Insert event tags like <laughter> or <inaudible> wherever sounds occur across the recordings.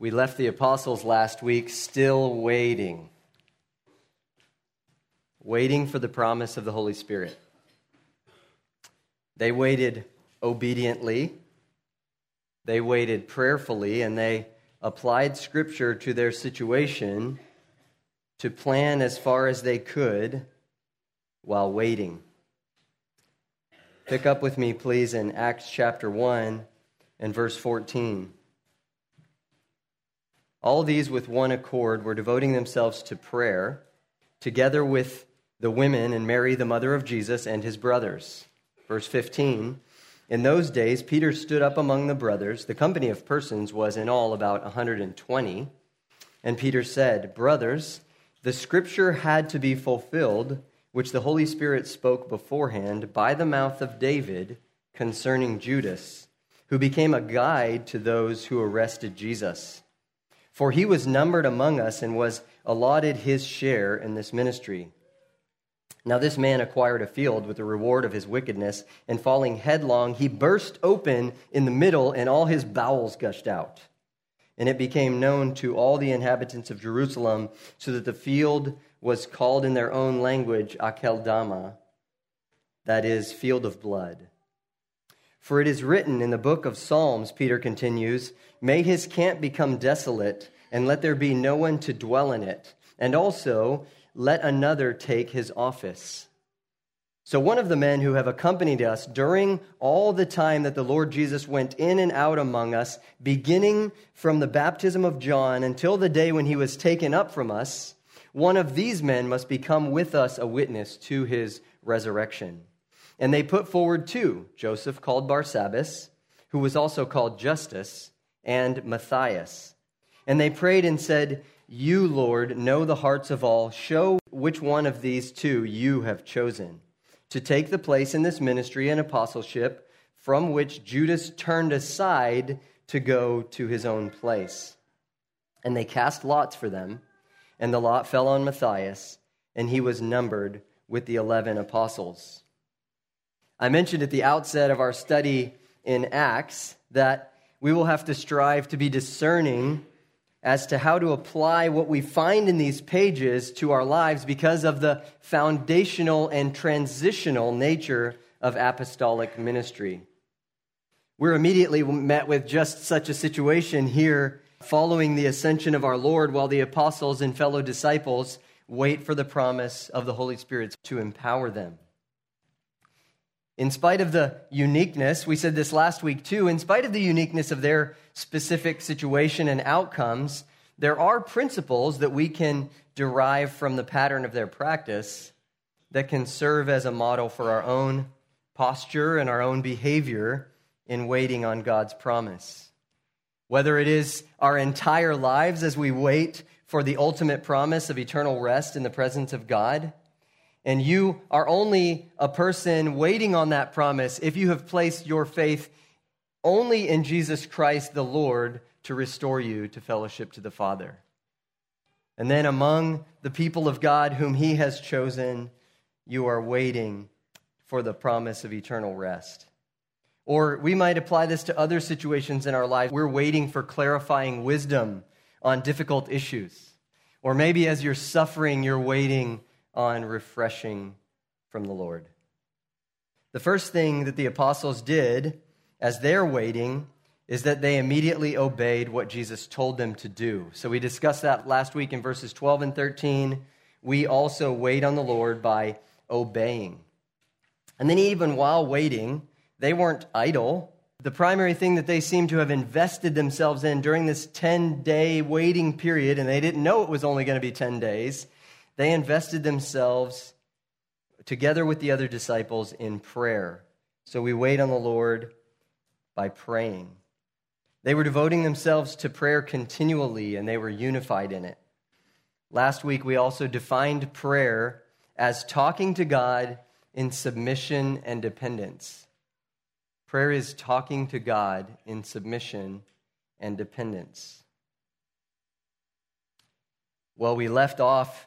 We left the apostles last week still waiting, waiting for the promise of the Holy Spirit. They waited obediently, they waited prayerfully, and they applied Scripture to their situation to plan as far as they could while waiting. Pick up with me, please, in Acts chapter 1 and verse 14. All these, with one accord, were devoting themselves to prayer, together with the women and Mary, the mother of Jesus, and his brothers. Verse 15 In those days, Peter stood up among the brothers. The company of persons was in all about 120. And Peter said, Brothers, the scripture had to be fulfilled, which the Holy Spirit spoke beforehand by the mouth of David concerning Judas, who became a guide to those who arrested Jesus. For he was numbered among us and was allotted his share in this ministry. Now, this man acquired a field with the reward of his wickedness, and falling headlong, he burst open in the middle, and all his bowels gushed out. And it became known to all the inhabitants of Jerusalem, so that the field was called in their own language Akeldama, that is, field of blood. For it is written in the book of Psalms, Peter continues, May his camp become desolate, and let there be no one to dwell in it. And also, let another take his office. So, one of the men who have accompanied us during all the time that the Lord Jesus went in and out among us, beginning from the baptism of John until the day when he was taken up from us, one of these men must become with us a witness to his resurrection. And they put forward two Joseph, called Barsabbas, who was also called Justus, and Matthias. And they prayed and said, You, Lord, know the hearts of all. Show which one of these two you have chosen to take the place in this ministry and apostleship from which Judas turned aside to go to his own place. And they cast lots for them, and the lot fell on Matthias, and he was numbered with the eleven apostles. I mentioned at the outset of our study in Acts that we will have to strive to be discerning as to how to apply what we find in these pages to our lives because of the foundational and transitional nature of apostolic ministry. We're immediately met with just such a situation here following the ascension of our Lord while the apostles and fellow disciples wait for the promise of the Holy Spirit to empower them. In spite of the uniqueness, we said this last week too, in spite of the uniqueness of their specific situation and outcomes, there are principles that we can derive from the pattern of their practice that can serve as a model for our own posture and our own behavior in waiting on God's promise. Whether it is our entire lives as we wait for the ultimate promise of eternal rest in the presence of God, and you are only a person waiting on that promise if you have placed your faith only in Jesus Christ the Lord to restore you to fellowship to the Father. And then among the people of God whom He has chosen, you are waiting for the promise of eternal rest. Or we might apply this to other situations in our lives. We're waiting for clarifying wisdom on difficult issues. Or maybe as you're suffering, you're waiting on refreshing from the Lord. The first thing that the apostles did as they're waiting is that they immediately obeyed what Jesus told them to do. So we discussed that last week in verses 12 and 13. We also wait on the Lord by obeying. And then, even while waiting, they weren't idle. The primary thing that they seem to have invested themselves in during this 10 day waiting period, and they didn't know it was only going to be 10 days, they invested themselves together with the other disciples in prayer. So we wait on the Lord by praying. They were devoting themselves to prayer continually and they were unified in it. Last week, we also defined prayer as talking to God in submission and dependence. Prayer is talking to God in submission and dependence. Well, we left off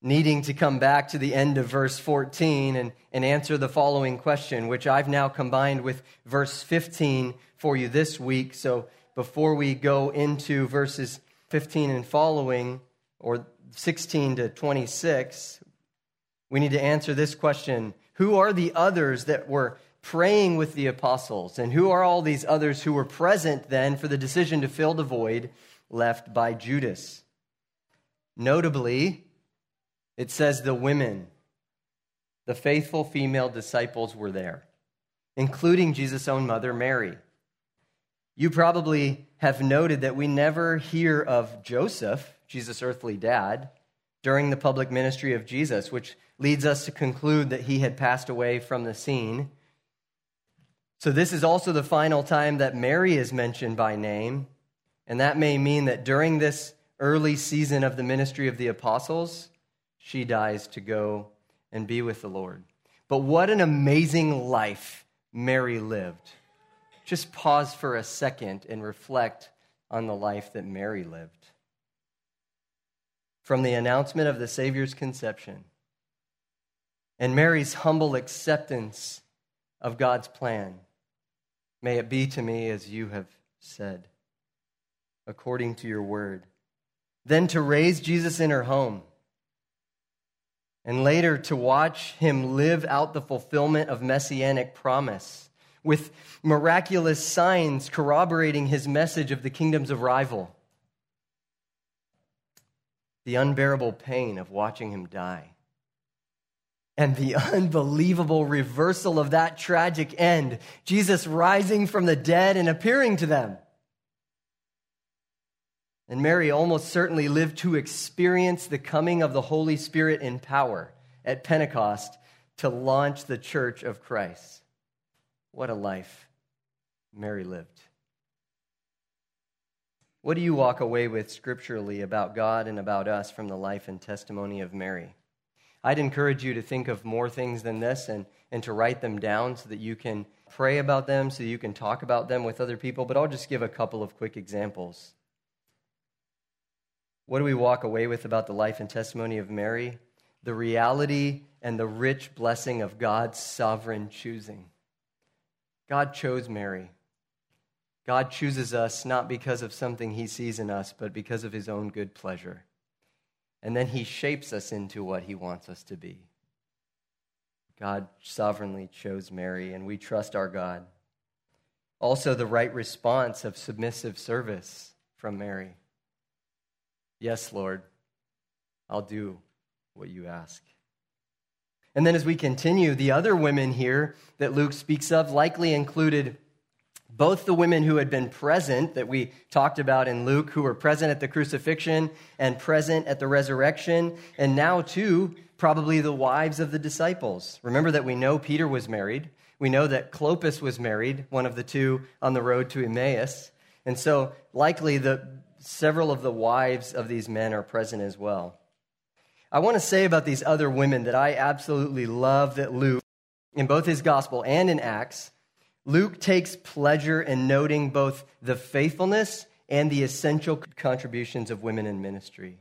needing to come back to the end of verse 14 and, and answer the following question, which I've now combined with verse 15 for you this week. So before we go into verses 15 and following, or 16 to 26, we need to answer this question Who are the others that were praying with the apostles? And who are all these others who were present then for the decision to fill the void left by Judas? Notably, it says the women, the faithful female disciples were there, including Jesus' own mother, Mary. You probably have noted that we never hear of Joseph, Jesus' earthly dad, during the public ministry of Jesus, which leads us to conclude that he had passed away from the scene. So, this is also the final time that Mary is mentioned by name, and that may mean that during this early season of the ministry of the apostles, she dies to go and be with the Lord. But what an amazing life Mary lived. Just pause for a second and reflect on the life that Mary lived. From the announcement of the Savior's conception and Mary's humble acceptance of God's plan, may it be to me as you have said, according to your word then to raise Jesus in her home, and later to watch him live out the fulfillment of messianic promise with miraculous signs corroborating his message of the kingdom's arrival. The unbearable pain of watching him die. And the <laughs> unbelievable reversal of that tragic end, Jesus rising from the dead and appearing to them. And Mary almost certainly lived to experience the coming of the Holy Spirit in power at Pentecost to launch the church of Christ. What a life Mary lived. What do you walk away with scripturally about God and about us from the life and testimony of Mary? I'd encourage you to think of more things than this and, and to write them down so that you can pray about them, so you can talk about them with other people. But I'll just give a couple of quick examples. What do we walk away with about the life and testimony of Mary? The reality and the rich blessing of God's sovereign choosing. God chose Mary. God chooses us not because of something he sees in us, but because of his own good pleasure. And then he shapes us into what he wants us to be. God sovereignly chose Mary, and we trust our God. Also, the right response of submissive service from Mary. Yes, Lord, I'll do what you ask. And then as we continue, the other women here that Luke speaks of likely included both the women who had been present that we talked about in Luke, who were present at the crucifixion and present at the resurrection, and now too, probably the wives of the disciples. Remember that we know Peter was married. We know that Clopas was married, one of the two on the road to Emmaus. And so, likely, the, several of the wives of these men are present as well. I want to say about these other women that I absolutely love that Luke, in both his gospel and in Acts, Luke takes pleasure in noting both the faithfulness and the essential contributions of women in ministry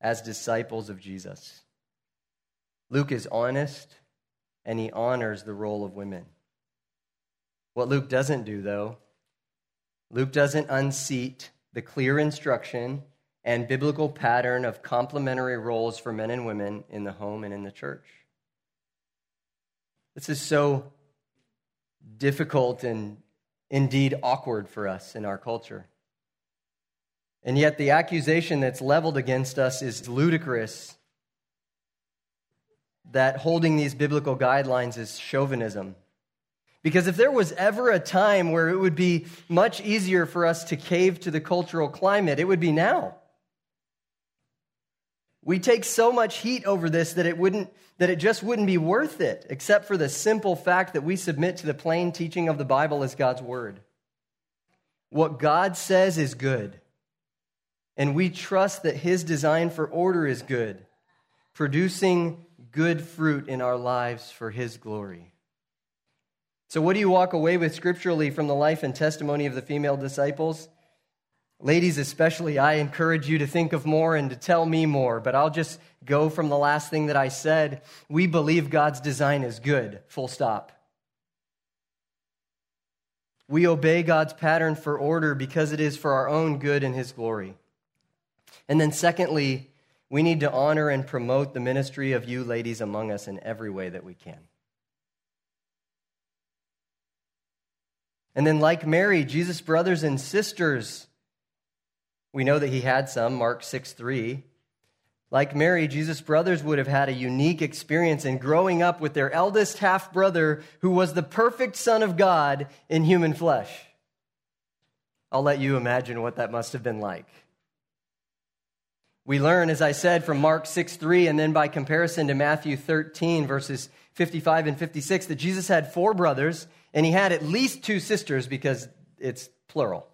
as disciples of Jesus. Luke is honest and he honors the role of women. What Luke doesn't do, though, Luke doesn't unseat the clear instruction and biblical pattern of complementary roles for men and women in the home and in the church. This is so difficult and indeed awkward for us in our culture. And yet, the accusation that's leveled against us is ludicrous that holding these biblical guidelines is chauvinism. Because if there was ever a time where it would be much easier for us to cave to the cultural climate, it would be now. We take so much heat over this that it wouldn't that it just wouldn't be worth it except for the simple fact that we submit to the plain teaching of the Bible as God's word. What God says is good. And we trust that his design for order is good, producing good fruit in our lives for his glory. So, what do you walk away with scripturally from the life and testimony of the female disciples? Ladies, especially, I encourage you to think of more and to tell me more, but I'll just go from the last thing that I said. We believe God's design is good, full stop. We obey God's pattern for order because it is for our own good and His glory. And then, secondly, we need to honor and promote the ministry of you ladies among us in every way that we can. And then, like Mary, Jesus' brothers and sisters, we know that he had some, Mark 6 3. Like Mary, Jesus' brothers would have had a unique experience in growing up with their eldest half brother, who was the perfect Son of God in human flesh. I'll let you imagine what that must have been like. We learn, as I said, from Mark 6 3, and then by comparison to Matthew 13, verses 55 and 56, that Jesus had four brothers, and he had at least two sisters because it's plural.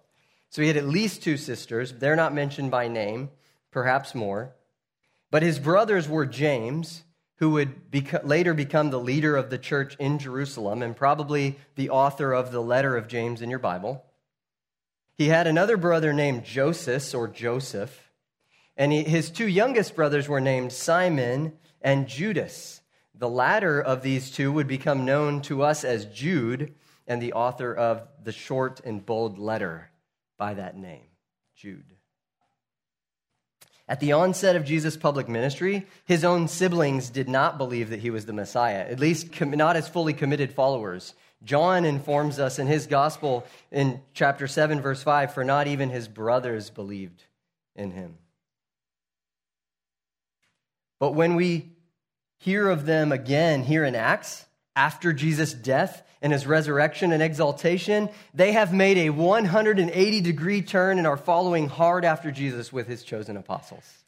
So he had at least two sisters. They're not mentioned by name, perhaps more. But his brothers were James, who would beco- later become the leader of the church in Jerusalem and probably the author of the letter of James in your Bible. He had another brother named Joseph or Joseph, and he, his two youngest brothers were named Simon and Judas. The latter of these two would become known to us as Jude and the author of the short and bold letter by that name, Jude. At the onset of Jesus' public ministry, his own siblings did not believe that he was the Messiah, at least not as fully committed followers. John informs us in his gospel in chapter 7, verse 5 for not even his brothers believed in him. But when we hear of them again here in Acts, after Jesus' death and his resurrection and exaltation, they have made a 180 degree turn and are following hard after Jesus with his chosen apostles.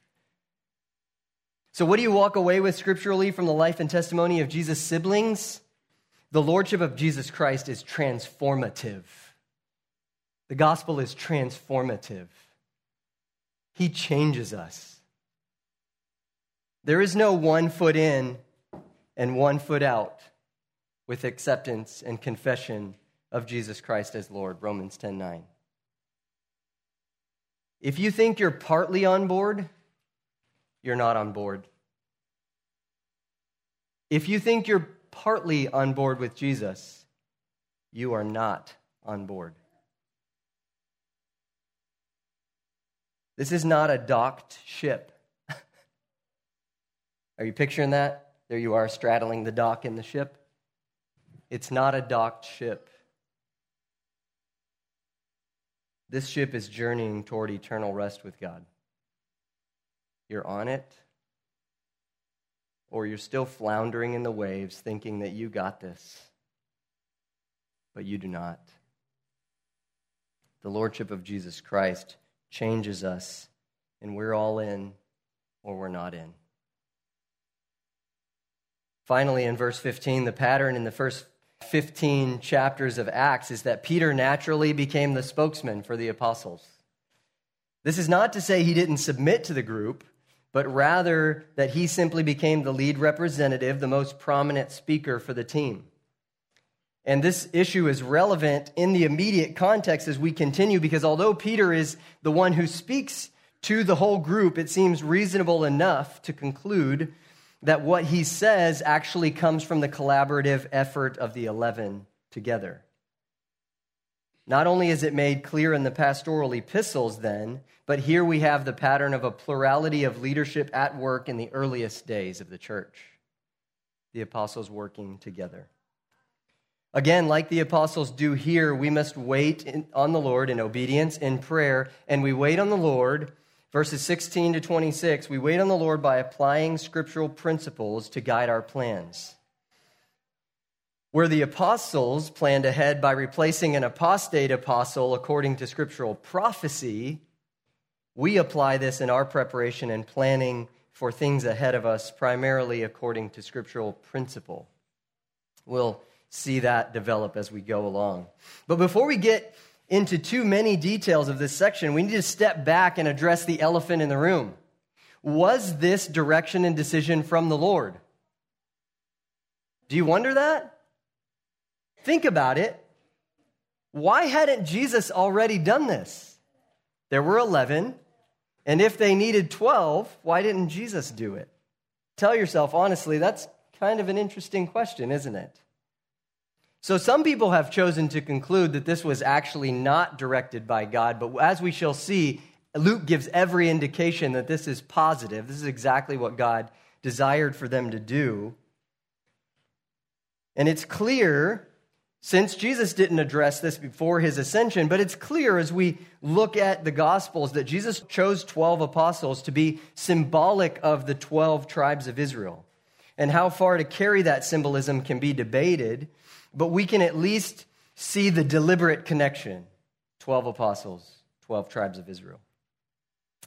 So, what do you walk away with scripturally from the life and testimony of Jesus' siblings? The lordship of Jesus Christ is transformative. The gospel is transformative. He changes us. There is no one foot in and one foot out with acceptance and confession of Jesus Christ as Lord, Romans 10:9. If you think you're partly on board, you're not on board. If you think you're partly on board with Jesus, you are not on board. This is not a docked ship. Are you picturing that? There you are straddling the dock in the ship. It's not a docked ship. This ship is journeying toward eternal rest with God. You're on it, or you're still floundering in the waves thinking that you got this, but you do not. The Lordship of Jesus Christ changes us, and we're all in or we're not in. Finally, in verse 15, the pattern in the first 15 chapters of Acts is that Peter naturally became the spokesman for the apostles. This is not to say he didn't submit to the group, but rather that he simply became the lead representative, the most prominent speaker for the team. And this issue is relevant in the immediate context as we continue because although Peter is the one who speaks to the whole group, it seems reasonable enough to conclude that what he says actually comes from the collaborative effort of the 11 together. Not only is it made clear in the pastoral epistles, then, but here we have the pattern of a plurality of leadership at work in the earliest days of the church. The apostles working together. Again, like the apostles do here, we must wait in, on the Lord in obedience, in prayer, and we wait on the Lord verses 16 to 26, we wait on the Lord by applying scriptural principles to guide our plans. Where the apostles planned ahead by replacing an apostate apostle according to scriptural prophecy, we apply this in our preparation and planning for things ahead of us, primarily according to scriptural principle. We'll see that develop as we go along. But before we get into too many details of this section, we need to step back and address the elephant in the room. Was this direction and decision from the Lord? Do you wonder that? Think about it. Why hadn't Jesus already done this? There were 11, and if they needed 12, why didn't Jesus do it? Tell yourself honestly, that's kind of an interesting question, isn't it? So some people have chosen to conclude that this was actually not directed by God, but as we shall see, Luke gives every indication that this is positive. This is exactly what God desired for them to do. And it's clear, since Jesus didn't address this before his ascension, but it's clear as we look at the Gospels that Jesus chose 12 apostles to be symbolic of the 12 tribes of Israel. And how far to carry that symbolism can be debated, but we can at least see the deliberate connection 12 apostles, 12 tribes of Israel.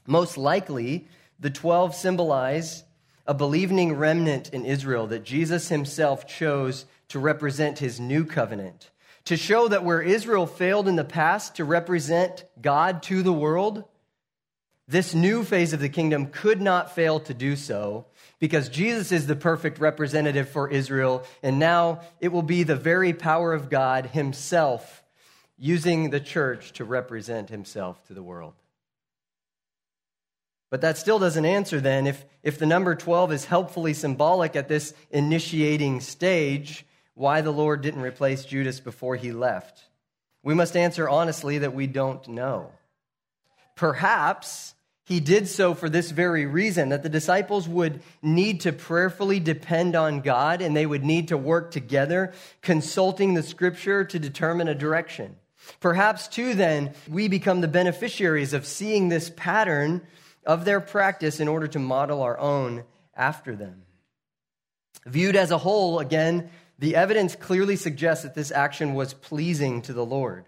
Most likely, the 12 symbolize a believing remnant in Israel that Jesus himself chose to represent his new covenant, to show that where Israel failed in the past to represent God to the world, this new phase of the kingdom could not fail to do so because Jesus is the perfect representative for Israel, and now it will be the very power of God himself using the church to represent himself to the world. But that still doesn't answer then if, if the number 12 is helpfully symbolic at this initiating stage, why the Lord didn't replace Judas before he left. We must answer honestly that we don't know. Perhaps he did so for this very reason that the disciples would need to prayerfully depend on God and they would need to work together, consulting the scripture to determine a direction. Perhaps, too, then, we become the beneficiaries of seeing this pattern of their practice in order to model our own after them. Viewed as a whole, again, the evidence clearly suggests that this action was pleasing to the Lord.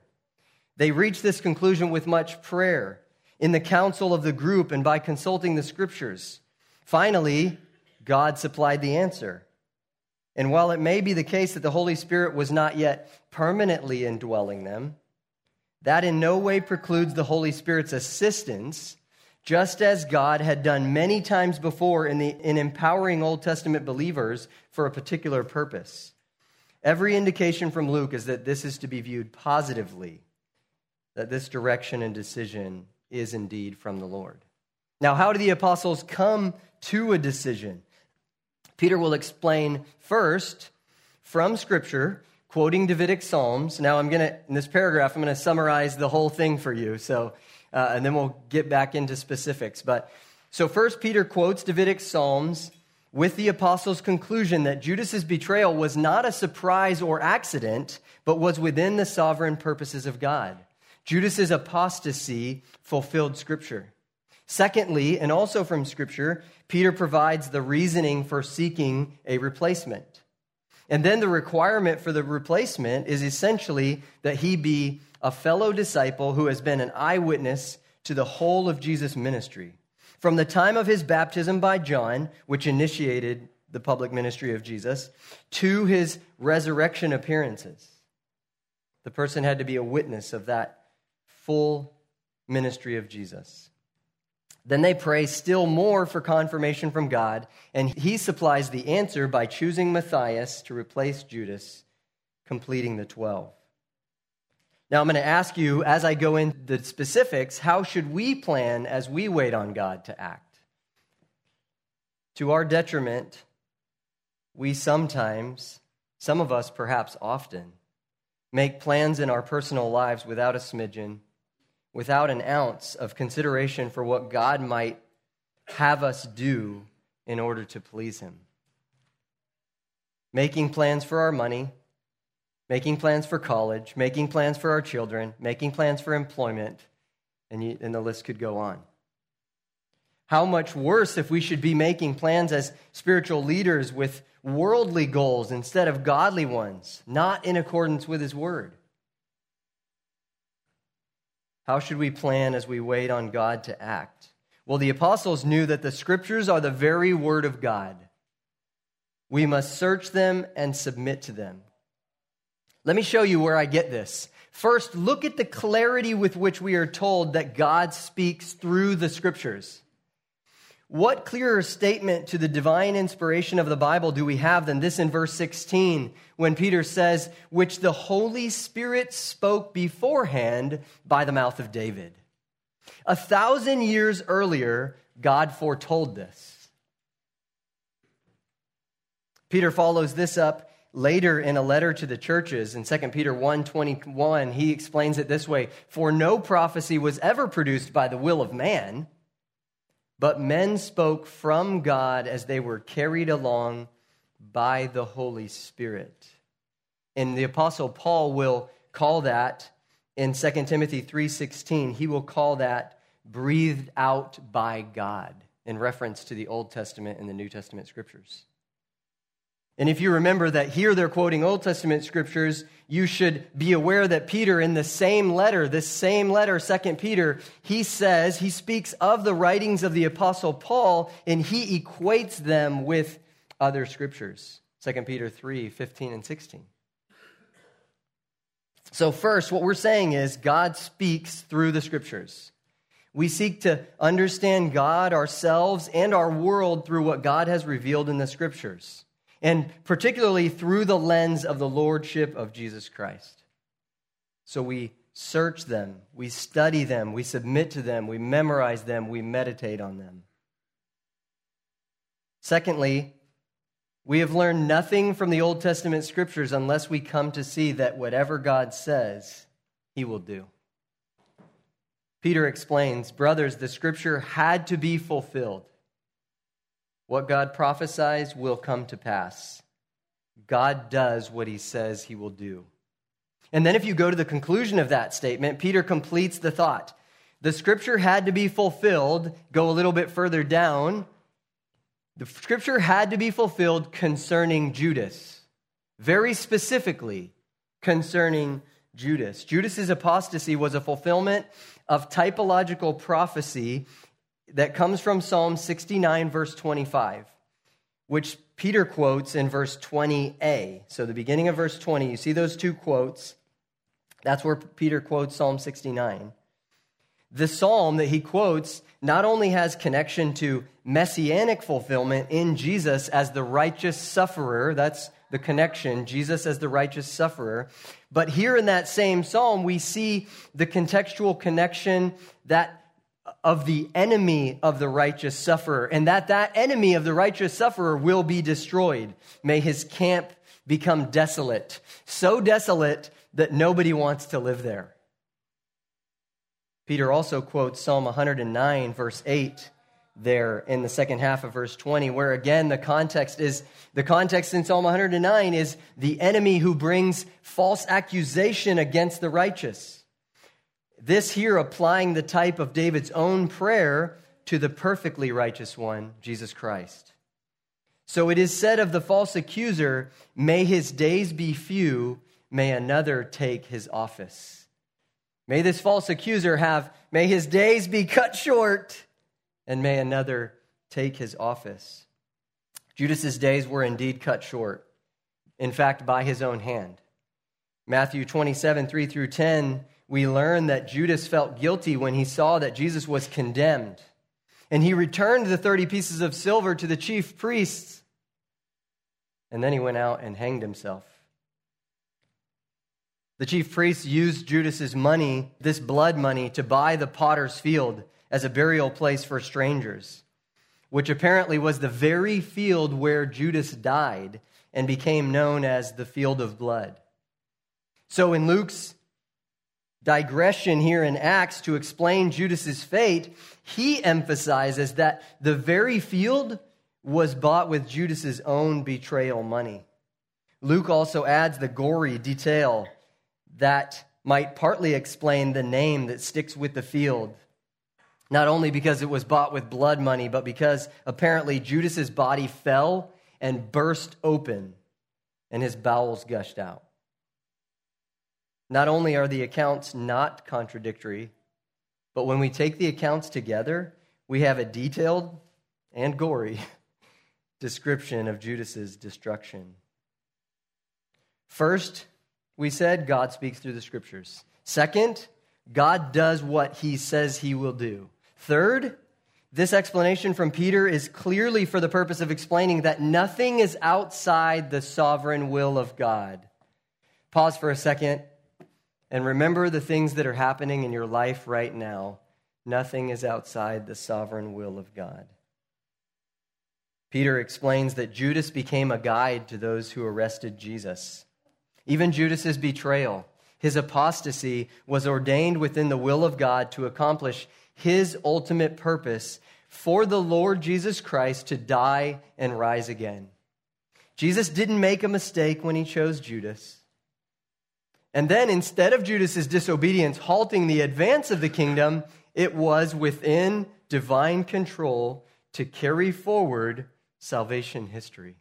They reached this conclusion with much prayer, in the council of the group, and by consulting the scriptures. Finally, God supplied the answer. And while it may be the case that the Holy Spirit was not yet permanently indwelling them, that in no way precludes the Holy Spirit's assistance just as God had done many times before in, the, in empowering Old Testament believers for a particular purpose. Every indication from Luke is that this is to be viewed positively, that this direction and decision is indeed from the Lord. Now, how do the apostles come to a decision? Peter will explain first from Scripture, quoting Davidic Psalms. Now, I'm going to, in this paragraph, I'm going to summarize the whole thing for you. So uh, and then we'll get back into specifics. But so first, Peter quotes Davidic Psalms with the apostles' conclusion that Judas's betrayal was not a surprise or accident, but was within the sovereign purposes of God. Judas's apostasy fulfilled Scripture. Secondly, and also from Scripture, Peter provides the reasoning for seeking a replacement. And then the requirement for the replacement is essentially that he be a fellow disciple who has been an eyewitness to the whole of Jesus' ministry. From the time of his baptism by John, which initiated the public ministry of Jesus, to his resurrection appearances. The person had to be a witness of that full ministry of Jesus. Then they pray still more for confirmation from God, and he supplies the answer by choosing Matthias to replace Judas, completing the 12. Now, I'm going to ask you, as I go into the specifics, how should we plan as we wait on God to act? To our detriment, we sometimes, some of us perhaps often, make plans in our personal lives without a smidgen, without an ounce of consideration for what God might have us do in order to please Him. Making plans for our money, making plans for college, making plans for our children, making plans for employment, and, you, and the list could go on. How much worse if we should be making plans as spiritual leaders with worldly goals instead of godly ones, not in accordance with His Word? How should we plan as we wait on God to act? Well, the apostles knew that the scriptures are the very Word of God. We must search them and submit to them. Let me show you where I get this. First, look at the clarity with which we are told that God speaks through the scriptures. What clearer statement to the divine inspiration of the Bible do we have than this in verse 16 when Peter says, which the Holy Spirit spoke beforehand by the mouth of David? A thousand years earlier, God foretold this. Peter follows this up later in a letter to the churches in 2 Peter 1 21, he explains it this way For no prophecy was ever produced by the will of man, but men spoke from God as they were carried along by the Holy Spirit. And the apostle Paul will call that in 2 Timothy 3:16, he will call that breathed out by God in reference to the Old Testament and the New Testament scriptures. And if you remember that here they're quoting Old Testament scriptures, you should be aware that Peter, in the same letter, this same letter, 2 Peter, he says, he speaks of the writings of the Apostle Paul and he equates them with other scriptures. 2 Peter 3 15 and 16. So, first, what we're saying is God speaks through the scriptures. We seek to understand God, ourselves, and our world through what God has revealed in the scriptures and particularly through the lens of the lordship of Jesus Christ. So we search them, we study them, we submit to them, we memorize them, we meditate on them. Secondly, we have learned nothing from the Old Testament scriptures unless we come to see that whatever God says, he will do. Peter explains, Brothers, the scripture had to be fulfilled what God prophesies will come to pass. God does what he says he will do. And then, if you go to the conclusion of that statement, Peter completes the thought. The scripture had to be fulfilled. Go a little bit further down. The scripture had to be fulfilled concerning Judas, very specifically concerning Judas. Judas's apostasy was a fulfillment of typological prophecy that comes from Psalm 69, verse 25, which Peter quotes in verse 20a. So, the beginning of verse 20, you see those two quotes. That's where Peter quotes Psalm 69. The psalm that he quotes not only has connection to messianic fulfillment in Jesus as the righteous sufferer, that's the connection, Jesus as the righteous sufferer. But here in that same psalm, we see the contextual connection that of the enemy of the righteous sufferer, and that that enemy of the righteous sufferer will be destroyed. May his camp become desolate, so desolate that nobody wants to live there. Peter also quotes Psalm 109, verse 8, there in the second half of verse 20, where again the context is the context in Psalm 109 is the enemy who brings false accusation against the righteous. This here applying the type of David's own prayer to the perfectly righteous one, Jesus Christ. So it is said of the false accuser, May his days be few, may another take his office. May this false accuser have, may his days be cut short, and may another take his office. Judas's days were indeed cut short, in fact, by his own hand. Matthew 27, 3 through 10 we learn that Judas felt guilty when he saw that Jesus was condemned. And he returned the 30 pieces of silver to the chief priests. And then he went out and hanged himself. The chief priests used Judas's money, this blood money, to buy the potter's field as a burial place for strangers, which apparently was the very field where Judas died and became known as the field of blood. So in Luke's digression here in Acts to explain Judas's fate, he emphasizes that the very field was bought with Judas's own betrayal money. Luke also adds the gory detail that might partly explain the name that sticks with the field. Not only because it was bought with blood money, but because apparently Judas's body fell and burst open and his bowels gushed out. Not only are the accounts not contradictory, but when we take the accounts together, we have a detailed and gory <laughs> description of Judas's destruction. First, we said God speaks through the scriptures. Second, God does what he says he will do. Third, this explanation from Peter is clearly for the purpose of explaining that nothing is outside the sovereign will of God. Pause for a second and remember the things that are happening in your life right now. Nothing is outside the sovereign will of God. Peter explains that Judas became a guide to those who arrested Jesus. Even Judas's betrayal, his apostasy, was ordained within the will of God to accomplish his ultimate purpose for the Lord Jesus Christ to die and rise again. Jesus didn't make a mistake when he chose Judas. And then, instead of Judas's disobedience halting the advance of the kingdom, it was within divine control to carry forward salvation history.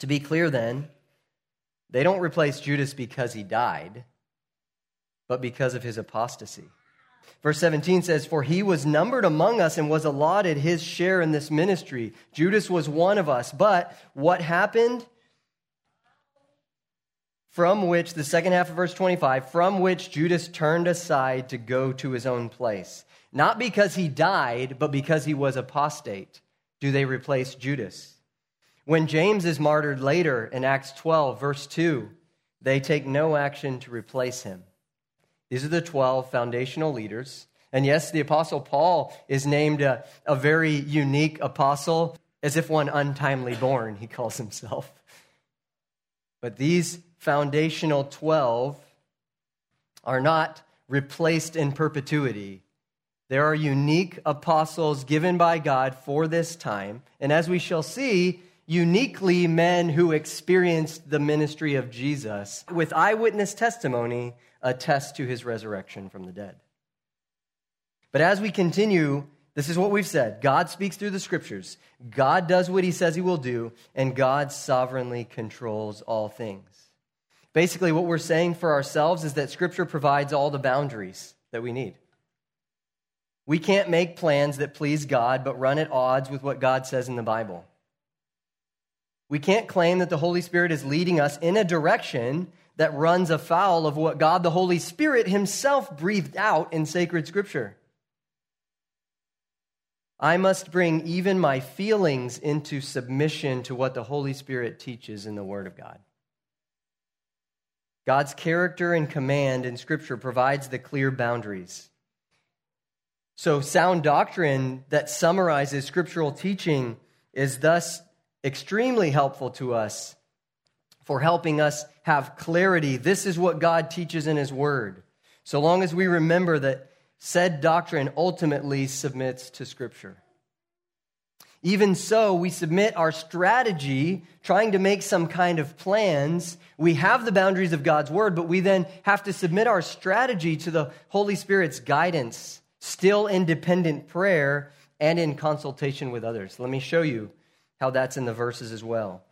To be clear, then, they don't replace Judas because he died, but because of his apostasy. Verse 17 says, For he was numbered among us and was allotted his share in this ministry. Judas was one of us. But what happened? From which, the second half of verse 25, from which Judas turned aside to go to his own place. Not because he died, but because he was apostate do they replace Judas. When James is martyred later in Acts 12, verse 2, they take no action to replace him. These are the 12 foundational leaders. And yes, the Apostle Paul is named a, a very unique apostle, as if one untimely born, he calls himself. But these foundational 12 are not replaced in perpetuity. There are unique apostles given by God for this time. And as we shall see, uniquely men who experienced the ministry of Jesus with eyewitness testimony attest to his resurrection from the dead. But as we continue, this is what we've said God speaks through the scriptures, God does what he says he will do, and God sovereignly controls all things. Basically, what we're saying for ourselves is that scripture provides all the boundaries that we need. We can't make plans that please God but run at odds with what God says in the Bible. We can't claim that the Holy Spirit is leading us in a direction that runs afoul of what God the Holy Spirit Himself breathed out in sacred Scripture. I must bring even my feelings into submission to what the Holy Spirit teaches in the Word of God. God's character and command in Scripture provides the clear boundaries. So, sound doctrine that summarizes scriptural teaching is thus extremely helpful to us for helping us have clarity. This is what God teaches in His Word. So long as we remember that said doctrine ultimately submits to Scripture. Even so, we submit our strategy, trying to make some kind of plans. We have the boundaries of God's Word, but we then have to submit our strategy to the Holy Spirit's guidance still independent prayer, and in consultation with others. Let me show you how that's in the verses as well.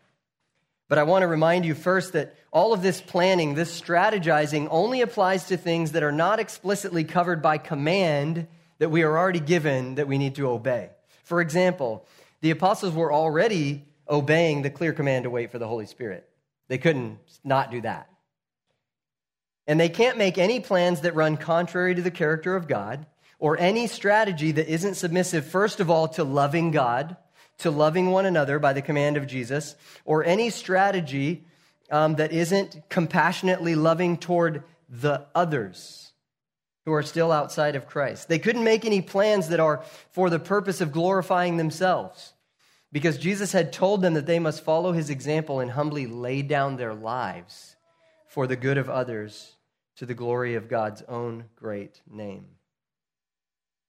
But I want to remind you first that all of this planning, this strategizing, only applies to things that are not explicitly covered by command that we are already given that we need to obey. For example, the apostles were already obeying the clear command to wait for the Holy Spirit. They couldn't not do that. And they can't make any plans that run contrary to the character of God or any strategy that isn't submissive, first of all, to loving God, to loving one another by the command of Jesus, or any strategy um, that isn't compassionately loving toward the others who are still outside of Christ. They couldn't make any plans that are for the purpose of glorifying themselves because Jesus had told them that they must follow his example and humbly lay down their lives for the good of others to the glory of God's own great name.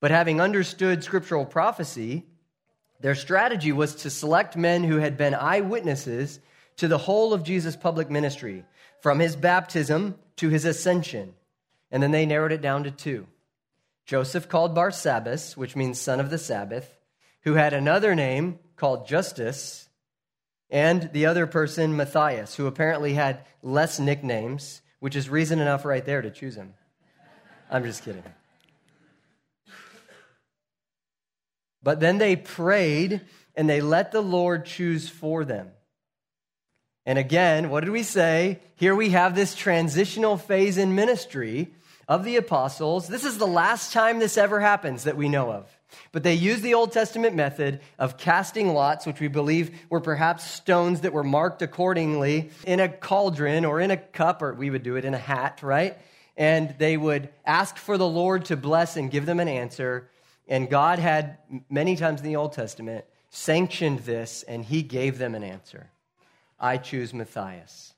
But having understood scriptural prophecy, their strategy was to select men who had been eyewitnesses to the whole of Jesus' public ministry, from his baptism to his ascension. And then they narrowed it down to two Joseph, called Barsabbas, which means son of the Sabbath, who had another name called Justus, and the other person, Matthias, who apparently had less nicknames, which is reason enough right there to choose him. I'm just kidding. But then they prayed and they let the Lord choose for them. And again, what did we say? Here we have this transitional phase in ministry of the apostles. This is the last time this ever happens that we know of. But they used the Old Testament method of casting lots, which we believe were perhaps stones that were marked accordingly in a cauldron or in a cup, or we would do it in a hat, right? And they would ask for the Lord to bless and give them an answer. And God had, many times in the Old Testament, sanctioned this and he gave them an answer. I choose Matthias.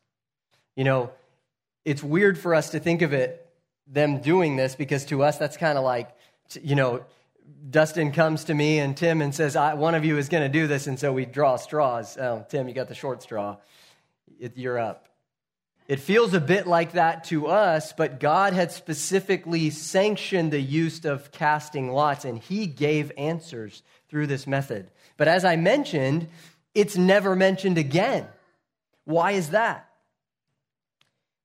You know, it's weird for us to think of it, them doing this, because to us that's kind of like, you know, Dustin comes to me and Tim and says, One of you is going to do this. And so we draw straws. Oh, Tim, you got the short straw. It, you're up. It feels a bit like that to us, but God had specifically sanctioned the use of casting lots, and He gave answers through this method. But as I mentioned, it's never mentioned again. Why is that?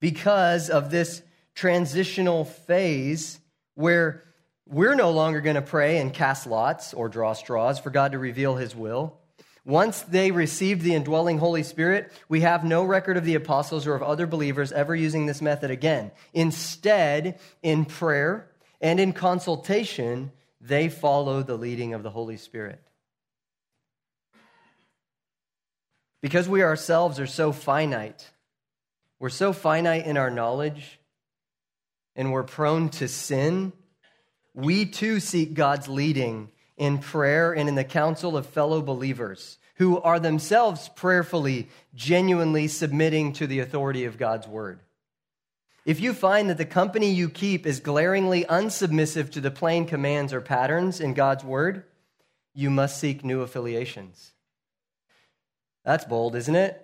Because of this transitional phase where we're no longer going to pray and cast lots or draw straws for God to reveal His will. Once they received the indwelling Holy Spirit, we have no record of the apostles or of other believers ever using this method again. Instead, in prayer and in consultation, they follow the leading of the Holy Spirit. Because we ourselves are so finite, we're so finite in our knowledge, and we're prone to sin, we too seek God's leading in prayer and in the counsel of fellow believers who are themselves prayerfully, genuinely submitting to the authority of God's word. If you find that the company you keep is glaringly unsubmissive to the plain commands or patterns in God's word, you must seek new affiliations. That's bold, isn't it?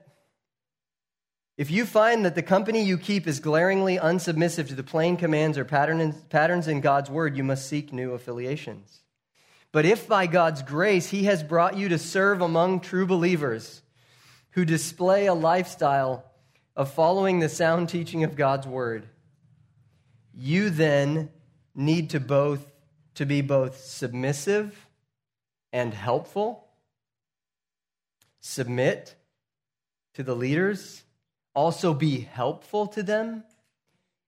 If you find that the company you keep is glaringly unsubmissive to the plain commands or patterns in God's word, you must seek new affiliations. But if by God's grace he has brought you to serve among true believers who display a lifestyle of following the sound teaching of God's word, you then need to both to be both submissive and helpful. Submit to the leaders, also be helpful to them.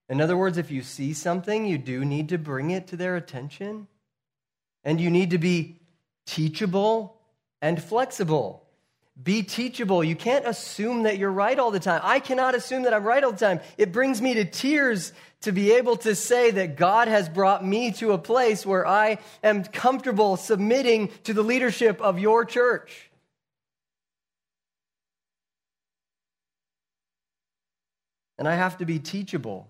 In other words, if you see something, you do need to bring it to their attention. And you need to be teachable and flexible. Be teachable. You can't assume that you're right all the time. I cannot assume that I'm right all the time. It brings me to tears to be able to say that God has brought me to a place where I am comfortable submitting to the leadership of your church. And I have to be teachable.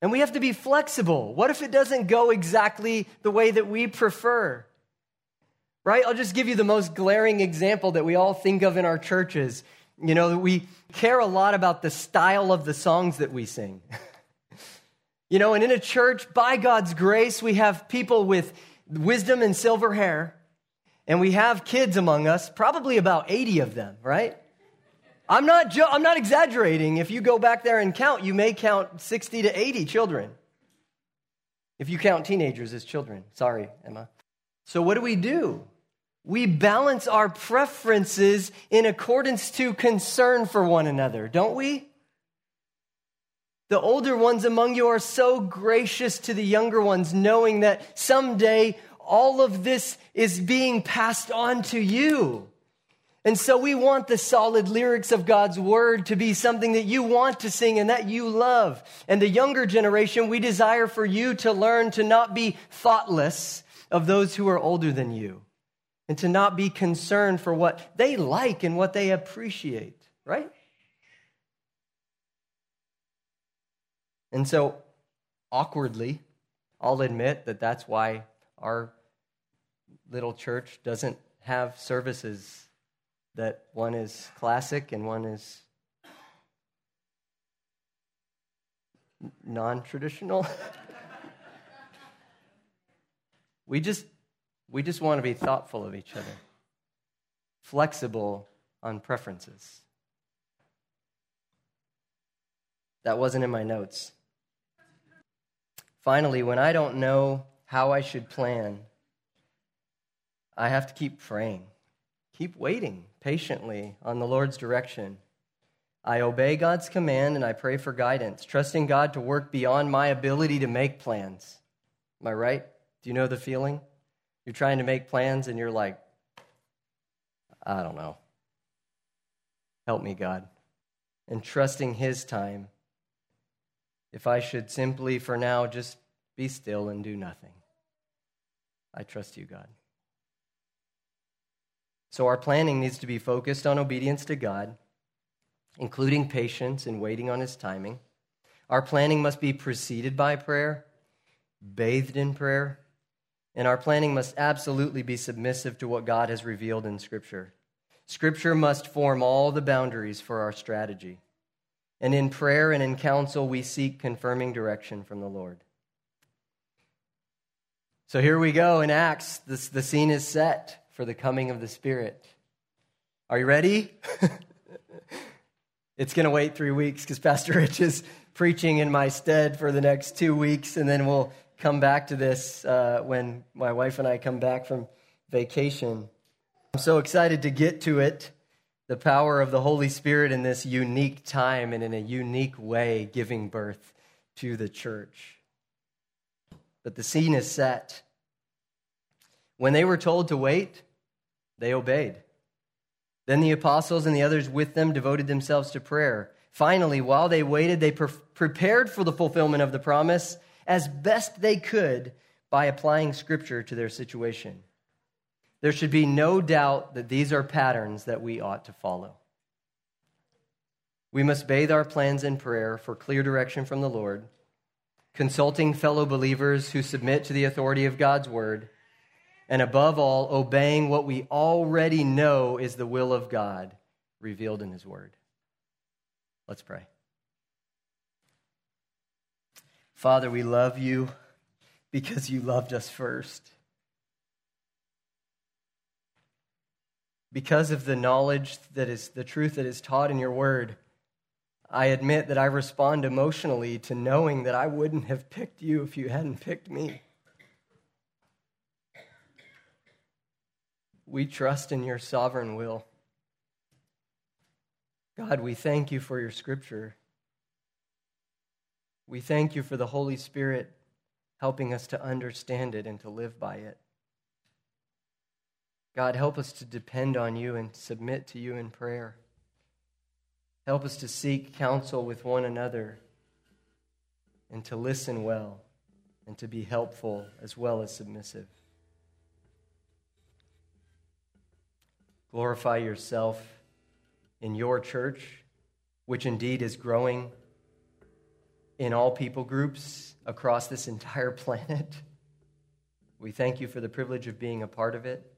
And we have to be flexible. What if it doesn't go exactly the way that we prefer? Right? I'll just give you the most glaring example that we all think of in our churches. You know, we care a lot about the style of the songs that we sing. <laughs> you know, and in a church, by God's grace, we have people with wisdom and silver hair, and we have kids among us, probably about 80 of them, right? I'm not, jo- I'm not exaggerating. If you go back there and count, you may count 60 to 80 children. If you count teenagers as children. Sorry, Emma. So, what do we do? We balance our preferences in accordance to concern for one another, don't we? The older ones among you are so gracious to the younger ones, knowing that someday all of this is being passed on to you. And so we want the solid lyrics of God's word to be something that you want to sing and that you love. And the younger generation, we desire for you to learn to not be thoughtless of those who are older than you and to not be concerned for what they like and what they appreciate, right? And so, awkwardly, I'll admit that that's why our little church doesn't have services that one is classic and one is non traditional. we just we just want to be thoughtful of each other, flexible on preferences. That wasn't in my notes. Finally, when I don't know how I should plan, I have to keep praying, keep waiting, patiently on the Lord's direction. I obey God's command and I pray for guidance, trusting God to work beyond my ability to make plans. Am I right? Do you know the feeling? You're trying to make plans and you're like, I don't know. Help me, God. And trusting His time. If I should simply, for now, just be still and do nothing. I trust you, God. So our planning needs to be focused on obedience to God, including patience and waiting on His timing. Our planning must be preceded by prayer, bathed in prayer, and our planning must absolutely be submissive to what God has revealed in Scripture. Scripture must form all the boundaries for our strategy. And in prayer and in counsel, we seek confirming direction from the Lord. So here we go in Acts. This, the scene is set for the coming of the Spirit. Are you ready? <laughs> it's going to wait three weeks because Pastor Rich is preaching in my stead for the next two weeks, and then we'll come back to this uh, when my wife and I come back from vacation. I'm so excited to get to it. The power of the Holy Spirit in this unique time and in a unique way giving birth to the church. But the scene is set. When they were told to wait, they obeyed. Then the apostles and the others with them devoted themselves to prayer. Finally, while they waited, they pre- prepared for the fulfillment of the promise as best they could by applying scripture to their situation. There should be no doubt that these are patterns that we ought to follow. We must bathe our plans in prayer for clear direction from the Lord, consulting fellow believers who submit to the authority of God's word, and above all, obeying what we already know is the will of God revealed in his word. Let's pray. Father, we love you because you loved us first. because of the knowledge that is the truth that is taught in your word, I admit that I respond emotionally to knowing that I wouldn't have picked you if you hadn't picked me. We trust in your sovereign will. God, we thank you for your scripture. We thank you for the Holy Spirit helping us to understand it and to live by it. God, help us to depend on you and submit to you in prayer. Help us to seek counsel with one another and to listen well and to be helpful as well as submissive. Glorify yourself in your church, which indeed is growing in all people groups across this entire <laughs> planet. We thank you for the privilege of being a part of it.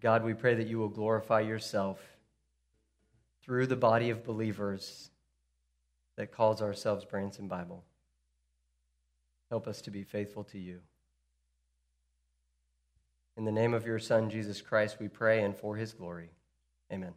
God, we pray that you will glorify yourself through the body of believers that calls ourselves Branson Bible. Help us to be faithful to you. In the name of your Son, Jesus Christ, we pray and for his glory. Amen.